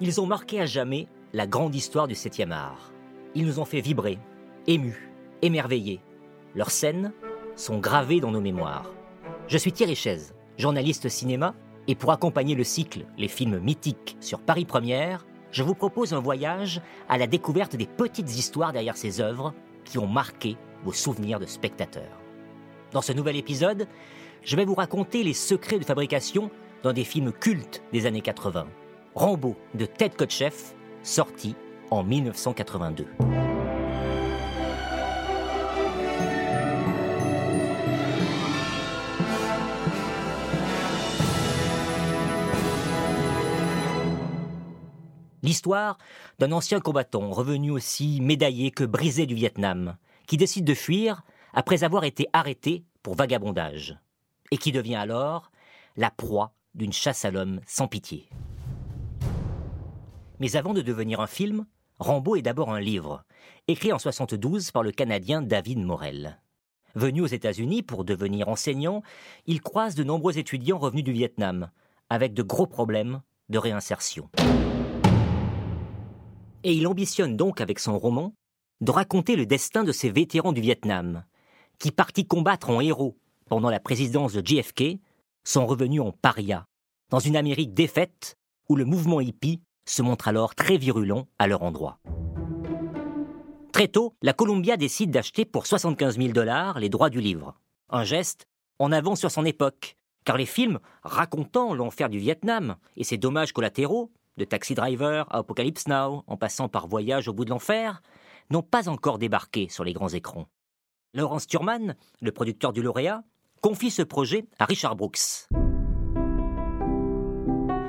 Ils ont marqué à jamais la grande histoire du 7e art. Ils nous ont fait vibrer, émus, émerveillés. Leurs scènes sont gravées dans nos mémoires. Je suis Thierry Chaise, journaliste cinéma, et pour accompagner le cycle Les films mythiques sur Paris Première, je vous propose un voyage à la découverte des petites histoires derrière ces œuvres qui ont marqué vos souvenirs de spectateurs. Dans ce nouvel épisode, je vais vous raconter les secrets de fabrication d'un des films cultes des années 80, Rambo de Ted Kotcheff, sorti en 1982. L'histoire d'un ancien combattant revenu aussi médaillé que brisé du Vietnam, qui décide de fuir après avoir été arrêté pour vagabondage, et qui devient alors la proie d'une chasse à l'homme sans pitié. Mais avant de devenir un film, Rambo est d'abord un livre, écrit en 72 par le Canadien David Morel. Venu aux États-Unis pour devenir enseignant, il croise de nombreux étudiants revenus du Vietnam, avec de gros problèmes de réinsertion. Et il ambitionne donc avec son roman de raconter le destin de ces vétérans du Vietnam, qui partis combattre en héros pendant la présidence de JFK, sont revenus en paria, dans une Amérique défaite où le mouvement hippie se montre alors très virulent à leur endroit. Très tôt, la Columbia décide d'acheter pour 75 000 dollars les droits du livre. Un geste en avant sur son époque, car les films racontant l'enfer du Vietnam et ses dommages collatéraux, de Taxi Driver à Apocalypse Now, en passant par Voyage au bout de l'enfer, n'ont pas encore débarqué sur les grands écrans. Laurence Turman, le producteur du lauréat, confie ce projet à Richard Brooks.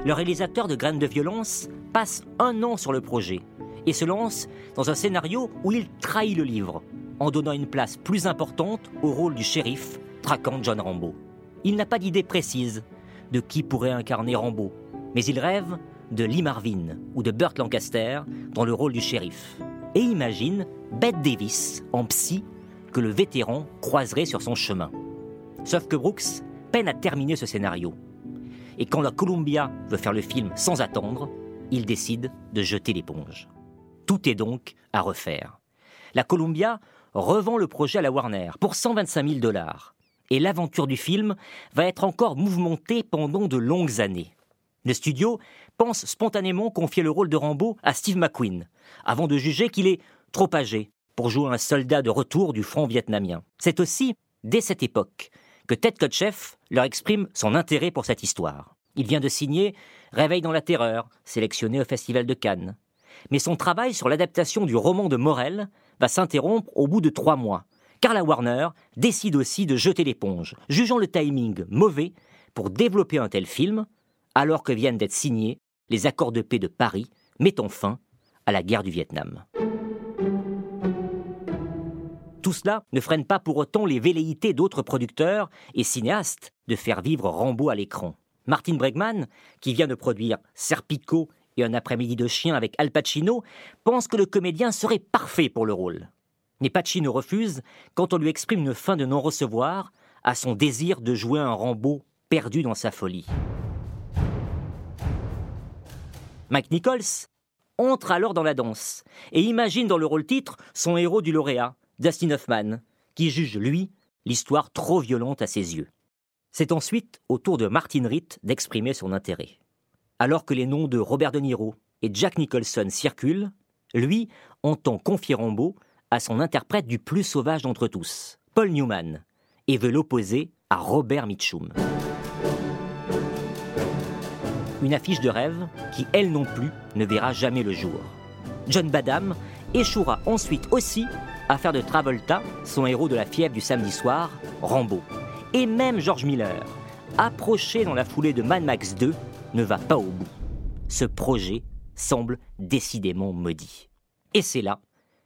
Le réalisateur de Graines de violence passe un an sur le projet et se lance dans un scénario où il trahit le livre, en donnant une place plus importante au rôle du shérif traquant John Rambo. Il n'a pas d'idée précise de qui pourrait incarner Rambo, mais il rêve de Lee Marvin ou de Burt Lancaster dans le rôle du shérif, et imagine Bette Davis en psy que le vétéran croiserait sur son chemin. Sauf que Brooks peine à terminer ce scénario. Et quand la Columbia veut faire le film sans attendre, il décide de jeter l'éponge. Tout est donc à refaire. La Columbia revend le projet à la Warner pour 125 000 dollars. Et l'aventure du film va être encore mouvementée pendant de longues années. Le studio pense spontanément confier le rôle de Rambo à Steve McQueen, avant de juger qu'il est trop âgé pour jouer un soldat de retour du front vietnamien. C'est aussi, dès cette époque, que Ted Kotcheff leur exprime son intérêt pour cette histoire. Il vient de signer Réveil dans la terreur, sélectionné au Festival de Cannes. Mais son travail sur l'adaptation du roman de Morel va s'interrompre au bout de trois mois, car la Warner décide aussi de jeter l'éponge, jugeant le timing mauvais pour développer un tel film, alors que viennent d'être signés les accords de paix de Paris mettant fin à la guerre du Vietnam. Tout cela ne freine pas pour autant les velléités d'autres producteurs et cinéastes de faire vivre Rambo à l'écran. Martin Bregman, qui vient de produire Serpico et Un après-midi de chien avec Al Pacino, pense que le comédien serait parfait pour le rôle. Mais Pacino refuse quand on lui exprime une fin de non-recevoir à son désir de jouer un Rambo perdu dans sa folie. Mike Nichols entre alors dans la danse et imagine dans le rôle titre son héros du lauréat, Dustin Hoffman, qui juge, lui, l'histoire trop violente à ses yeux. C'est ensuite au tour de Martin Ritt d'exprimer son intérêt. Alors que les noms de Robert De Niro et Jack Nicholson circulent, lui entend confier Rambo à son interprète du plus sauvage d'entre tous, Paul Newman, et veut l'opposer à Robert Mitchum. Une affiche de rêve qui, elle non plus, ne verra jamais le jour. John Badham échouera ensuite aussi à faire de Travolta son héros de la fièvre du samedi soir, Rambo. Et même George Miller, approché dans la foulée de Mad Max 2, ne va pas au bout. Ce projet semble décidément maudit. Et c'est là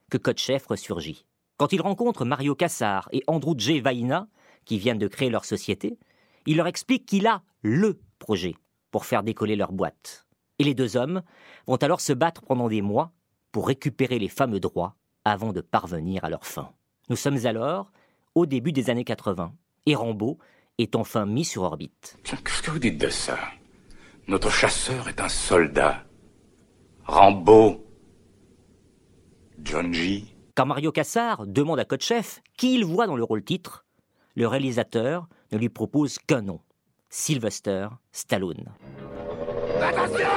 que Kotcheff ressurgit. Quand il rencontre Mario Cassar et Andrew J. Vaina, qui viennent de créer leur société, il leur explique qu'il a LE projet pour faire décoller leur boîte. Et les deux hommes vont alors se battre pendant des mois pour récupérer les fameux droits avant de parvenir à leur fin. Nous sommes alors au début des années 80, et Rambo est enfin mis sur orbite. Qu'est-ce que vous dites de ça? Notre chasseur est un soldat. Rambo. John G. Quand Mario Cassar demande à Kotcheff qui il voit dans le rôle titre, le réalisateur ne lui propose qu'un nom Sylvester Stallone. Attention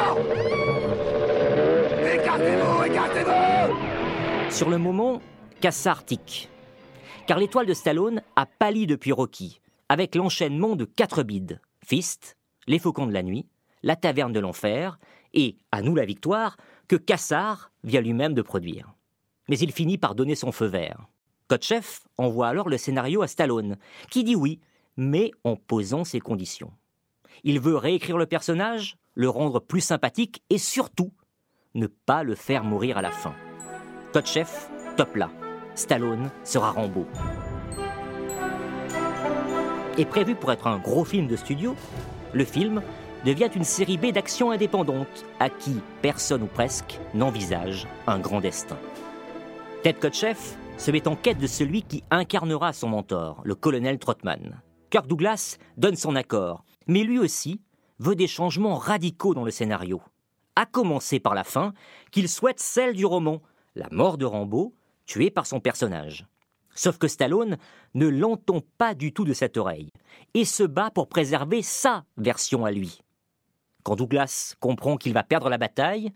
Écartez-vous, écartez-vous Sur le moment, Cassar tique. Car l'étoile de Stallone a pâli depuis Rocky, avec l'enchaînement de quatre bides Fist, Les Faucons de la Nuit, La Taverne de l'Enfer et À nous la victoire, que Cassar vient lui-même de produire. Mais il finit par donner son feu vert. Kotcheff envoie alors le scénario à Stallone, qui dit oui, mais en posant ses conditions. Il veut réécrire le personnage, le rendre plus sympathique et surtout ne pas le faire mourir à la fin. Kotcheff, top là. Stallone sera Rambo. Et prévu pour être un gros film de studio, le film devient une série B d'action indépendante à qui personne ou presque n'envisage un grand destin. Ted Kotcheff se met en quête de celui qui incarnera son mentor, le colonel Trotman. Kirk Douglas donne son accord, mais lui aussi veut des changements radicaux dans le scénario. À commencer par la fin, qu'il souhaite celle du roman, la mort de Rambo, tué par son personnage. Sauf que Stallone ne l'entend pas du tout de cette oreille et se bat pour préserver sa version à lui. Quand Douglas comprend qu'il va perdre la bataille,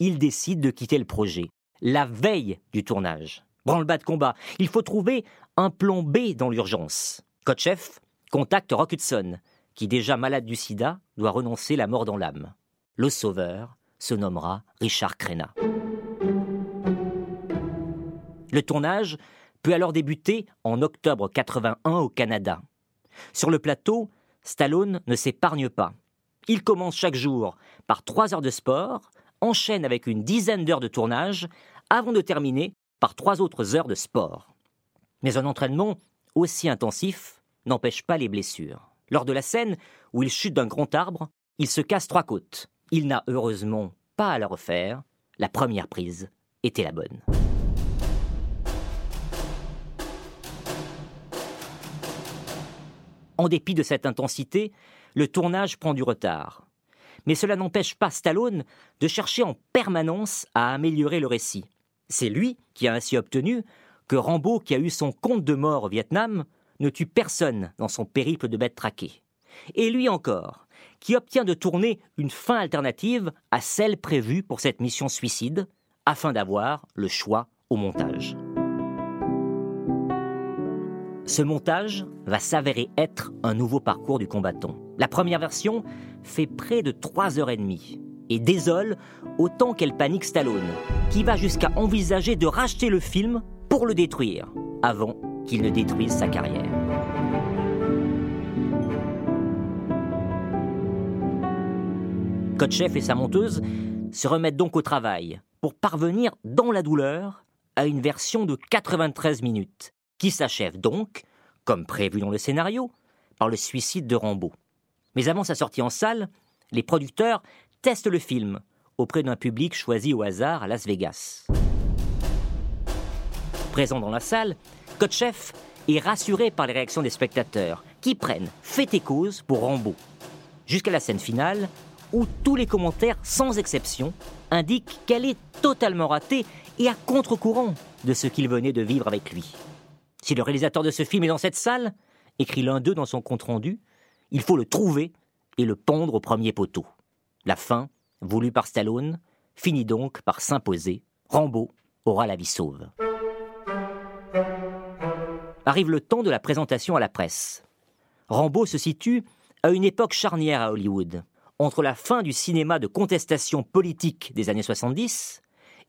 il décide de quitter le projet, la veille du tournage. Branle-bas de combat, il faut trouver un plan B dans l'urgence. Kotcheff contacte Rock Hudson, qui déjà malade du sida doit renoncer la mort dans l'âme. Le sauveur se nommera Richard Crenna. Le tournage peut alors débuter en octobre 81 au Canada. Sur le plateau, Stallone ne s'épargne pas. Il commence chaque jour par trois heures de sport, enchaîne avec une dizaine d'heures de tournage, avant de terminer par trois autres heures de sport. Mais un entraînement aussi intensif n'empêche pas les blessures. Lors de la scène où il chute d'un grand arbre, il se casse trois côtes. Il n'a heureusement pas à la refaire. La première prise était la bonne. En dépit de cette intensité, le tournage prend du retard. Mais cela n'empêche pas Stallone de chercher en permanence à améliorer le récit. C'est lui qui a ainsi obtenu que Rambo, qui a eu son compte de mort au Vietnam, ne tue personne dans son périple de bête traquée. Et lui encore, qui obtient de tourner une fin alternative à celle prévue pour cette mission suicide, afin d'avoir le choix au montage. Ce montage va s'avérer être un nouveau parcours du combattant. La première version fait près de 3 heures et demie et désole autant qu'elle panique Stallone, qui va jusqu'à envisager de racheter le film pour le détruire, avant qu'il ne détruise sa carrière. Kotcheff et sa monteuse se remettent donc au travail pour parvenir dans la douleur à une version de 93 minutes, qui s'achève donc, comme prévu dans le scénario, par le suicide de Rambo. Mais avant sa sortie en salle, les producteurs testent le film auprès d'un public choisi au hasard à Las Vegas. Présent dans la salle, Kotcheff est rassuré par les réactions des spectateurs, qui prennent fait et cause pour Rambo. Jusqu'à la scène finale, où tous les commentaires, sans exception, indiquent qu'elle est totalement ratée et à contre-courant de ce qu'il venait de vivre avec lui. Si le réalisateur de ce film est dans cette salle, écrit l'un d'eux dans son compte-rendu, il faut le trouver et le pondre au premier poteau. La fin, voulue par Stallone, finit donc par s'imposer. Rambo aura la vie sauve. Arrive le temps de la présentation à la presse. Rambo se situe à une époque charnière à Hollywood, entre la fin du cinéma de contestation politique des années 70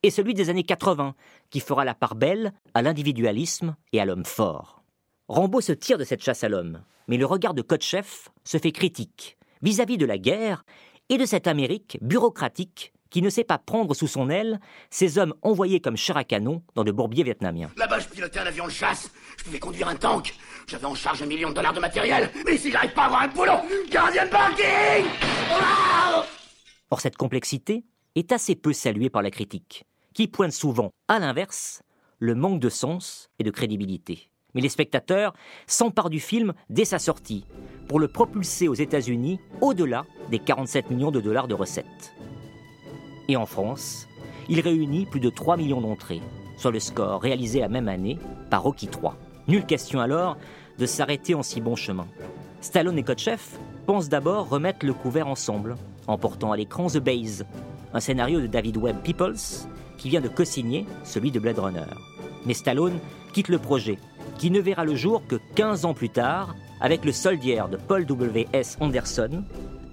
et celui des années 80, qui fera la part belle à l'individualisme et à l'homme fort. Rambo se tire de cette chasse à l'homme, mais le regard de Kotcheff se fait critique vis-à-vis de la guerre et de cette Amérique bureaucratique qui ne sait pas prendre sous son aile ces hommes envoyés comme chair à canon dans de bourbiers vietnamiens. Là-bas, je pilotais un avion de chasse, je pouvais conduire un tank, j'avais en charge un million de dollars de matériel, mais ici, j'arrive pas à avoir un boulot. Gardien de parking Or, cette complexité est assez peu saluée par la critique qui pointe souvent, à l'inverse, le manque de sens et de crédibilité. Mais les spectateurs s'emparent du film dès sa sortie, pour le propulser aux États-Unis au-delà des 47 millions de dollars de recettes. Et en France, il réunit plus de 3 millions d'entrées, soit le score réalisé la même année par Rocky 3. Nulle question alors de s'arrêter en si bon chemin. Stallone et Kotchev pensent d'abord remettre le couvert ensemble, en portant à l'écran The Base, un scénario de David Webb Peoples qui vient de co-signer celui de Blade Runner. Mais Stallone quitte le projet, qui ne verra le jour que 15 ans plus tard, avec le soldier de Paul W.S. Anderson,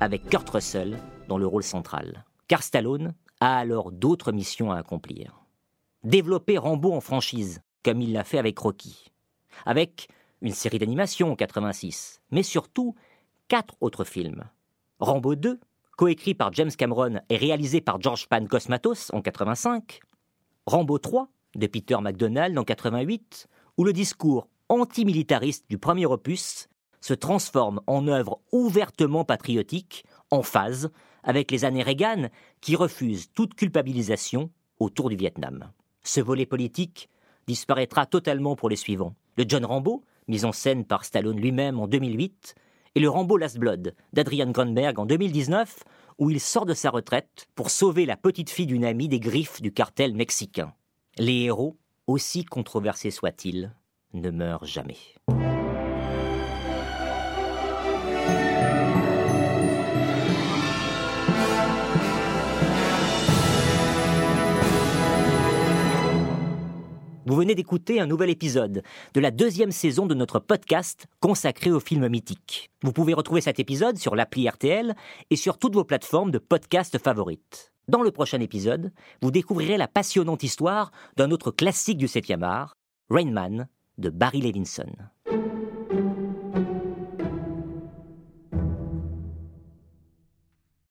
avec Kurt Russell dans le rôle central. Car Stallone a alors d'autres missions à accomplir. Développer Rambo en franchise, comme il l'a fait avec Rocky. Avec une série d'animation en 86, mais surtout quatre autres films. Rambo 2, coécrit par James Cameron et réalisé par George Pan Cosmatos en 85. Rambo 3, de Peter MacDonald en 88, où le discours antimilitariste du premier opus se transforme en œuvre ouvertement patriotique, en phase avec les années Reagan qui refusent toute culpabilisation autour du Vietnam. Ce volet politique disparaîtra totalement pour les suivants. Le John Rambo, mis en scène par Stallone lui-même en 2008, et le Rambo Last Blood d'Adrian Grunberg en 2019, où il sort de sa retraite pour sauver la petite fille d'une amie des griffes du cartel mexicain. Les héros, aussi controversés soient-ils, ne meurent jamais. Vous venez d'écouter un nouvel épisode de la deuxième saison de notre podcast consacré aux films mythiques. Vous pouvez retrouver cet épisode sur l'appli RTL et sur toutes vos plateformes de podcast favorites. Dans le prochain épisode, vous découvrirez la passionnante histoire d'un autre classique du 7e art, Rain Man de Barry Levinson.